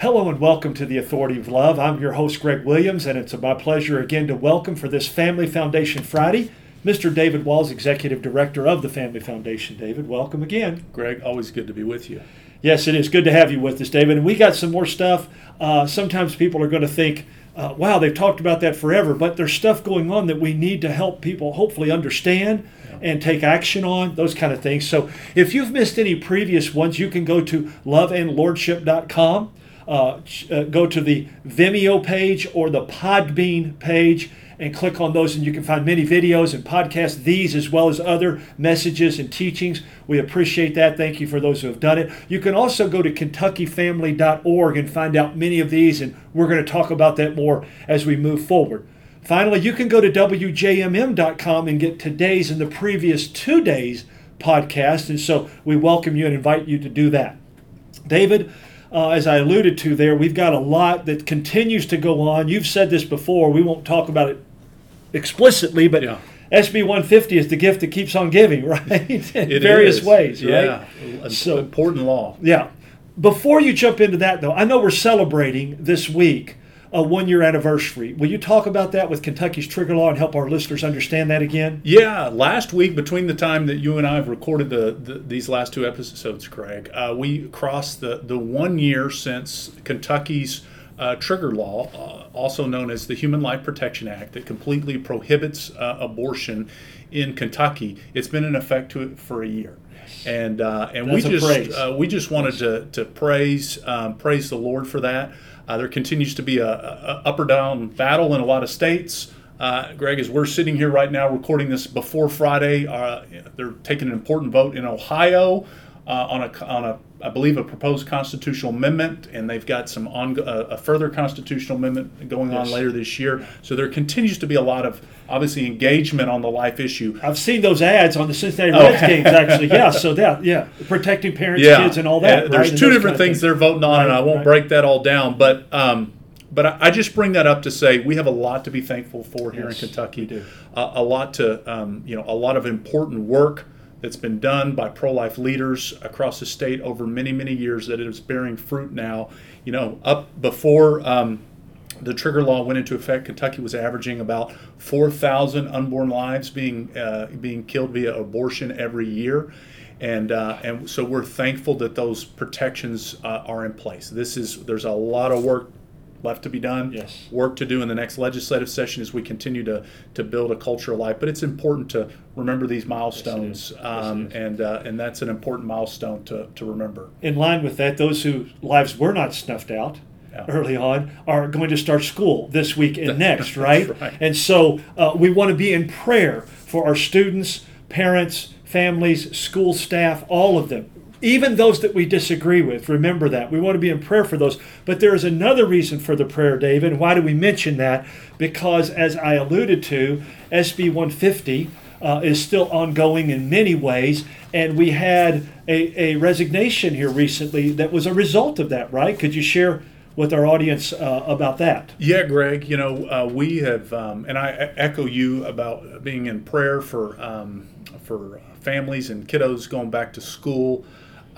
Hello and welcome to the Authority of Love. I'm your host, Greg Williams, and it's my pleasure again to welcome for this Family Foundation Friday Mr. David Walls, Executive Director of the Family Foundation. David, welcome again. Greg, always good to be with you. Yes, it is good to have you with us, David. And we got some more stuff. Uh, sometimes people are going to think, uh, wow, they've talked about that forever, but there's stuff going on that we need to help people hopefully understand and take action on, those kind of things. So if you've missed any previous ones, you can go to loveandlordship.com uh, uh, go to the Vimeo page or the Podbean page and click on those, and you can find many videos and podcasts, these as well as other messages and teachings. We appreciate that. Thank you for those who have done it. You can also go to kentuckyfamily.org and find out many of these, and we're going to talk about that more as we move forward. Finally, you can go to WJMM.com and get today's and the previous two days podcast, and so we welcome you and invite you to do that. David, uh, as I alluded to there, we've got a lot that continues to go on. You've said this before. We won't talk about it explicitly, but yeah. SB 150 is the gift that keeps on giving, right? In it various is. ways, right? Yeah, so important law. Yeah. Before you jump into that, though, I know we're celebrating this week a one year anniversary. Will you talk about that with Kentucky's trigger law and help our listeners understand that again? Yeah, last week, between the time that you and I have recorded the, the these last two episodes, Craig, uh, we crossed the, the one year since Kentucky's uh, trigger law, uh, also known as the Human Life Protection Act, that completely prohibits uh, abortion in Kentucky. It's been in effect to, for a year and uh, and That's we just uh, we just wanted to to praise um, praise the Lord for that. Uh, there continues to be a, a, up or down battle in a lot of states. Uh, Greg, as we're sitting here right now recording this before Friday, uh, they're taking an important vote in Ohio uh, on a on a I believe a proposed constitutional amendment, and they've got some on uh, a further constitutional amendment going on later this year. So there continues to be a lot of obviously engagement on the life issue. I've seen those ads on the Cincinnati oh. Reds games actually. Yeah, so that yeah, protecting parents, yeah. kids, and all that. Yeah, there's right? two different things, they're voting on, right, and I won't right. break that all down, but. Um, but I, just bring that up to say we have a lot to be thankful for here yes, in Kentucky. Uh, a lot to, um, you know, a lot of important work that's been done by pro-life leaders across the state over many many years that is bearing fruit now you know up before um, the trigger law went into effect kentucky was averaging about 4000 unborn lives being uh, being killed via abortion every year and uh, and so we're thankful that those protections uh, are in place. This is there's a lot of work left to be done. Yes. Work to do in the next legislative session as we continue to, to build a culture of life. But it's important to remember these milestones, yes, um, and uh, and that's an important milestone to, to remember. In line with that, those whose lives were not snuffed out. Yeah. Early on, are going to start school this week and next, right? right? And so uh, we want to be in prayer for our students, parents, families, school staff, all of them even those that we disagree with. Remember that. We want to be in prayer for those. But there is another reason for the prayer, David. Why do we mention that? Because, as I alluded to, SB 150 uh, is still ongoing in many ways. And we had a, a resignation here recently that was a result of that, right? Could you share? with our audience uh, about that. Yeah, Greg. You know, uh, we have, um, and I echo you about being in prayer for um, for families and kiddos going back to school.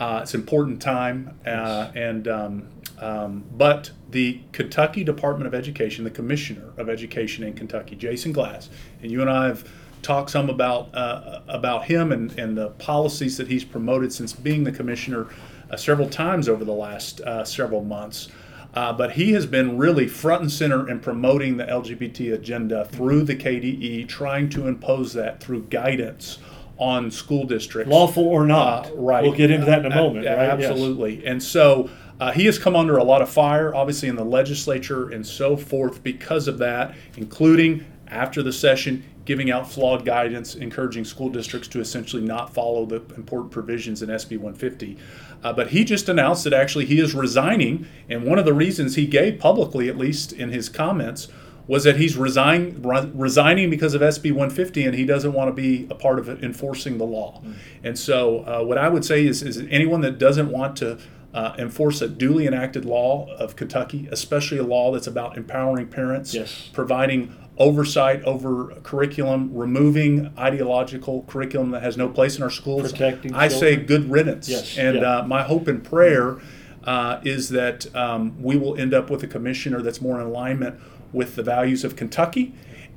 Uh, it's an important time, uh, and um, um, but the Kentucky Department of Education, the Commissioner of Education in Kentucky, Jason Glass, and you and I have talked some about uh, about him and, and the policies that he's promoted since being the commissioner uh, several times over the last uh, several months. Uh, but he has been really front and center in promoting the LGBT agenda through the KDE, trying to impose that through guidance on school districts, lawful or not. Uh, right. We'll get into that in a moment. Uh, right? Absolutely. Yes. And so uh, he has come under a lot of fire, obviously in the legislature and so forth, because of that, including after the session giving out flawed guidance, encouraging school districts to essentially not follow the important provisions in SB 150. Uh, but he just announced that actually he is resigning, and one of the reasons he gave publicly, at least in his comments, was that he's resign, re- resigning because of SB 150 and he doesn't want to be a part of enforcing the law. Mm. And so, uh, what I would say is, is anyone that doesn't want to uh, enforce a duly enacted law of Kentucky, especially a law that's about empowering parents, yes. providing oversight over curriculum, removing ideological curriculum that has no place in our schools. Protecting I children. say good riddance. Yes. And yeah. uh, my hope and prayer uh, is that um, we will end up with a commissioner that's more in alignment with the values of Kentucky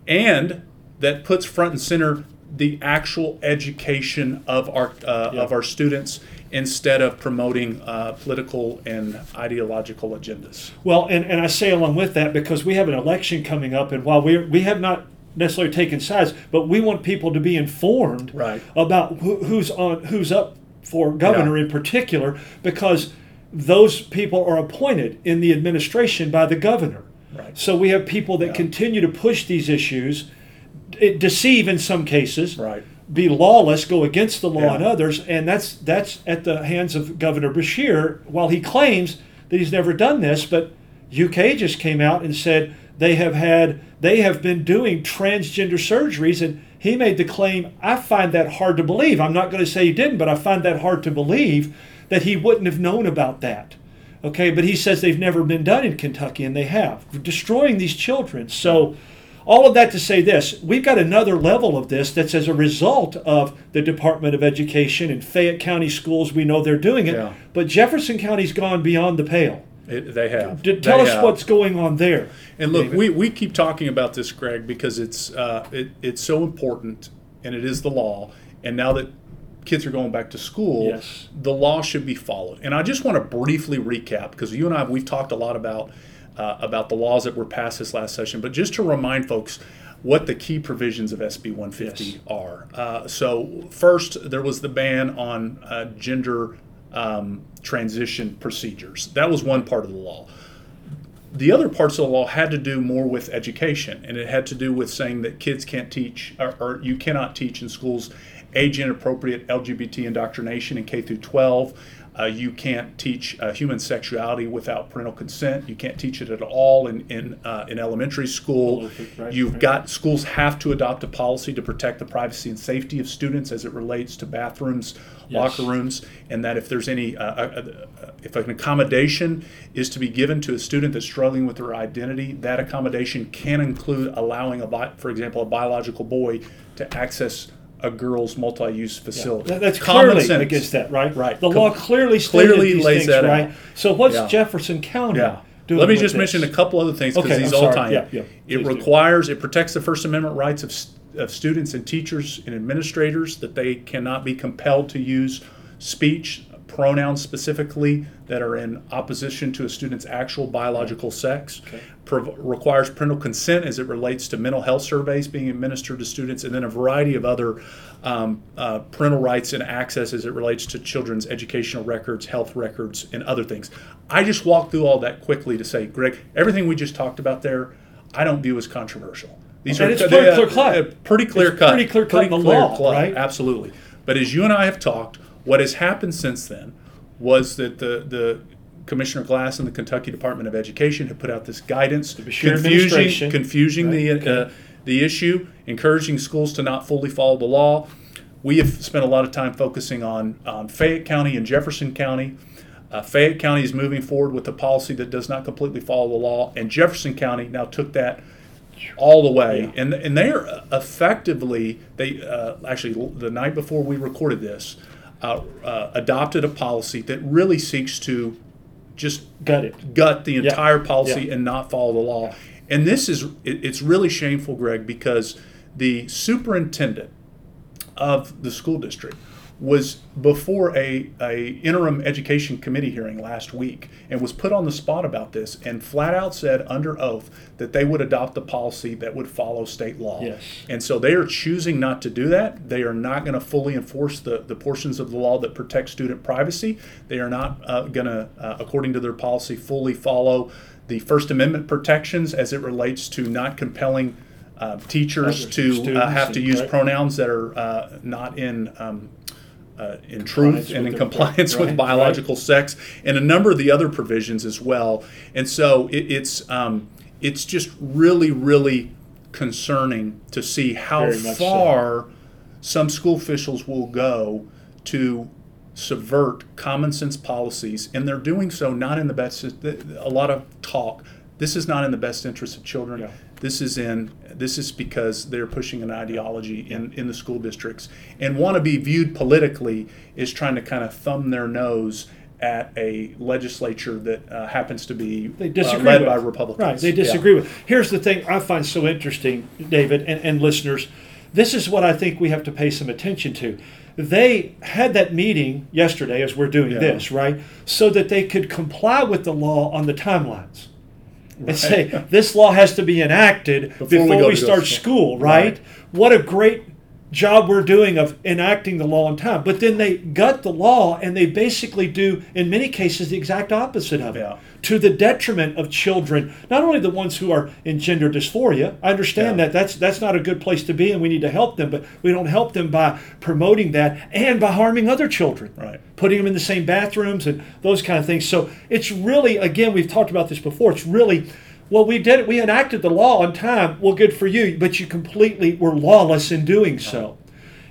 and that puts front and center the actual education of our uh, Yeah. of our students instead of promoting uh, political and ideological agendas. Well, and, and I say along with that because we have an election coming up, and while we we have not necessarily taken sides, but we want people to be informed Right. about who, who's on who's up for governor Yeah. in particular, because those people are appointed in the administration by the governor. Right. So we have people that Yeah. continue to push these issues, deceive in some cases, Right. be lawless, go against the law Yeah. in others, and that's that's at the hands of Governor Beshear. While he claims that he's never done this, but UK just came out and said they have had they have been doing transgender surgeries, and he made the claim. I find that hard to believe. I'm not going to say he didn't, but I find that hard to believe that he wouldn't have known about that. Okay, but he says they've never been done in Kentucky, and they have, destroying these children. So, all of that to say this we've got another level of this that's as a result of the Department of Education and Fayette County schools. We know they're doing it, Yeah. but Jefferson County's gone beyond the pale. It, they have. D- tell They us have. what's going on there. And look, David. we, we keep talking about this, Greg, because it's uh, it, it's so important, and it is the law. And now that kids are going back to school, Yes. the law should be followed. And I just want to briefly recap because you and I we've talked a lot about uh, about the laws that were passed this last session, but just to remind folks what the key provisions of SB 150 Yes. are. Uh, so first, there was the ban on uh, gender um, transition procedures. That was one part of the law the other parts of the law had to do more with education, and it had to do with saying that kids can't teach, or, or you cannot teach in schools age inappropriate LGBT indoctrination in K through 12. Uh, you can't teach uh, human sexuality without parental consent. You can't teach it at all in in, uh, in elementary school. Right, You've right. got schools have to adopt a policy to protect the privacy and safety of students as it relates to bathrooms, Yes. locker rooms, and that if there's any, uh, uh, uh, if an accommodation is to be given to a student that's struggling with their identity, that accommodation can include allowing a, bi- for example, a biological boy to access a girl's multi-use facility. That- That's Common clearly sense. against that, right? Right. The Com- law clearly clearly lays things, that right? out. So what's Yeah. Jefferson County Yeah. doing? Let me just this? mention a couple other things because Okay, these all in. Yeah, yeah. It Please do. requires, it protects the First Amendment rights of, of students and teachers and administrators that they cannot be compelled to use speech, pronouns specifically that are in opposition to a student's actual biological sex. Okay. Prov- requires parental consent as it relates to mental health surveys being administered to students, and then a variety of other um, uh, parental rights and access as it relates to children's educational records, health records, and other things. I just walked through all that quickly to say, Greg, everything we just talked about there, I don't view as controversial. These And are it's pretty they- clear-cut. uh, pretty clear It's cut. pretty clear-cut in the law, cut, right? Absolutely. But as you and I have talked, what has happened since then was that the the Commissioner Glass and the Kentucky Department of Education have put out this guidance, confusing confusing the Right, okay. uh, the issue, encouraging schools to not fully follow the law. We have spent a lot of time focusing on, on Fayette County and Jefferson County. Uh, Fayette County is moving forward with a policy that does not completely follow the law, and Jefferson County now took that all the way, Yeah. and and they are effectively they uh, actually the night before we recorded this uh, uh, adopted a policy that really seeks to just Got it. gut the entire policy Yeah. and not follow the law. And this is it, it's really shameful, Greg, because the superintendent of the school district was before a, a interim education committee hearing last week and was put on the spot about this and flat out said under oath that they would adopt a policy that would follow state law. Yes. And so they are choosing not to do that. They are not going to fully enforce the, the portions of the law that protect student privacy. They are not uh, going to, uh, according to their policy, fully follow the First Amendment protections as it relates to not compelling uh, teachers Other to uh, have to use right. pronouns that are uh, not in. Um, uh, in truth and in compliance right, with biological sex and a number of the other provisions as well. And so it, it's um, it's just really really concerning to see how much so. far some school officials will go to subvert common sense policies, and they're doing so not in the best. A lot of talk. This is not in the best interest of children. Yeah. This is in. This is because they're pushing an ideology in, in the school districts and want to be viewed politically as trying to kind of thumb their nose at a legislature that uh, happens to be they uh, led with. by Republicans. Right, they Yeah. disagree with. Here's the thing I find so interesting, David and, and listeners. This is what I think we have to pay some attention to. They had that meeting yesterday as we're doing Yeah. this, right? So that they could comply with the law on the timelines. And say this law has to be enacted Before before, we we, start school. school, right? Right. What a great job we're doing of enacting the law on time. But then they gut the law and they basically do, in many cases, the exact opposite of it. Yeah. To the detriment of children, not only the ones who are in gender dysphoria. I understand Yeah. that that's that's not a good place to be, and we need to help them. But we don't help them by promoting that and by harming other children Right. putting them in the same bathrooms and those kind of things. So it's really, again, we've talked about this before. It's really, well, we did it. We enacted the law on time. Well, good for you, but you completely were lawless in doing so.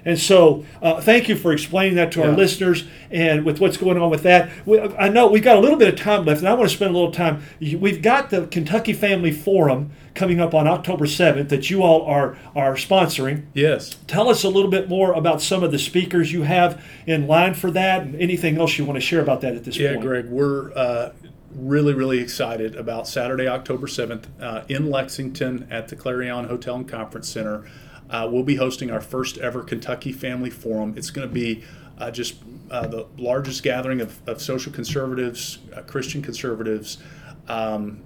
And so, uh, thank you for explaining that to our listeners. And with what's going on with that, we, I know we've got a little bit of time left, and I want to spend a little time. We've got the Kentucky Family Forum coming up on October seventh that you all are are sponsoring. Yes. Tell us a little bit more about some of the speakers you have in line for that, and anything else you want to share about that at this Yeah, point. Yeah, Greg, we're uh, really, really excited about Saturday, October 7th uh, in Lexington at the Clarion Hotel and Conference Center. Uh, we'll be hosting our first ever Kentucky Family Forum. It's going to be uh, just uh, the largest gathering of, of social conservatives, uh, Christian conservatives. Um,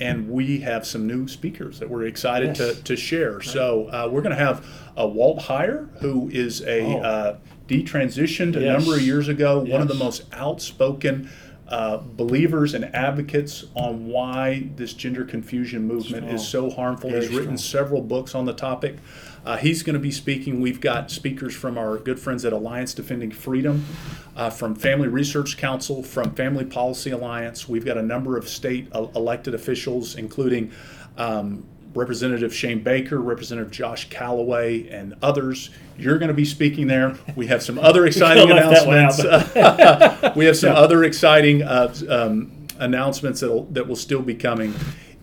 and we have some new speakers that we're excited Yes. to, to share. So uh, we're going to have uh, Walt Heyer, who is a Oh. uh, detransitioned a number of years ago, one of the most outspoken uh, believers and advocates on why this gender confusion movement is so harmful. Very He's written strong. several books on the topic. Uh, he's going to be speaking. We've got speakers from our good friends at Alliance Defending Freedom, uh, from Family Research Council, from Family Policy Alliance. We've got a number of state uh, elected officials, including um, Representative Shane Baker, Representative Josh Calloway, and others. You're going to be speaking there. We have some other exciting one out, announcements. we have some Yeah. other exciting uh, um, announcements that that will still be coming.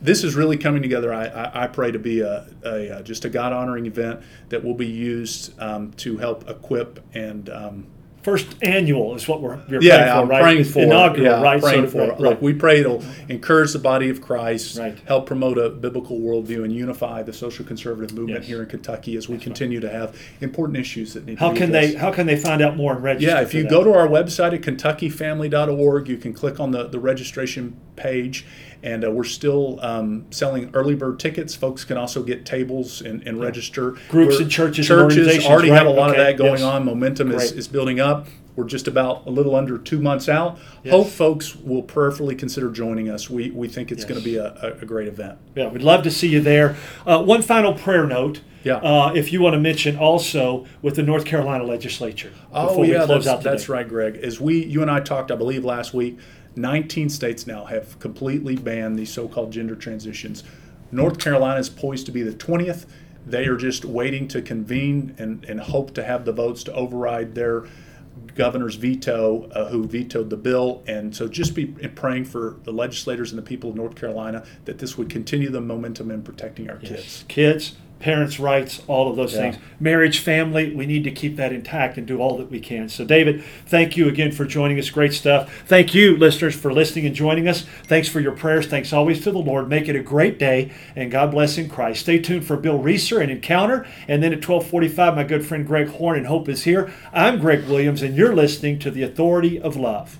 This is really coming together. I, I, I pray to be a, a, uh just a God honoring event that will be used um, to help equip and um, First annual is what we're you're yeah, praying for, I'm right? praying for inaugural, yeah, right? Praying So- for. right, right. we pray it'll encourage the body of Christ, Right. help promote a biblical worldview, and unify the social conservative movement Yes. here in Kentucky as we continue to have important issues that need. How to be can they addressed. How can they find out more and register? Yeah, if you that? go to our website at kentuckyfamily.org, you can click on the, the registration page. And uh, we're still um, selling early bird tickets. Folks can also get tables and, and register. Groups We're- and churches and Churches organizations, already have a right? lot of that going yes. on. Momentum is, Great. is building up. We're just about a little under two months out. Yes. Hope folks will prayerfully consider joining us. We, we think it's Yes. going to be a, a, great event. Yeah, we'd love to see you there. Uh, one final prayer note. Yeah. Uh, if you want to mention also with the North Carolina legislature. Oh before we yeah, close that's, out today. that's right, Greg. As we, you and I talked, I believe last week, 19 states now have completely banned these so-called gender transitions. North Carolina is poised to be the 20th. They are just waiting to convene and, and hope to have the votes to override their governor's veto, uh, who vetoed the bill. And so just be praying for the legislators and the people of North Carolina that this would continue the momentum in protecting our kids. Kids, parents' rights, all of those Yeah. things. Marriage, family, we need to keep that intact and do all that we can. So, David, thank you again for joining us. Great stuff. Thank you, listeners, for listening and joining us. Thanks for your prayers. Thanks always to the Lord. Make it a great day, and God bless in Christ. Stay tuned for Bill Reeser and Encounter. And then at 1245, my good friend Greg Horn and Hope is here. I'm Greg Williams, and you're listening to The Authority of Love.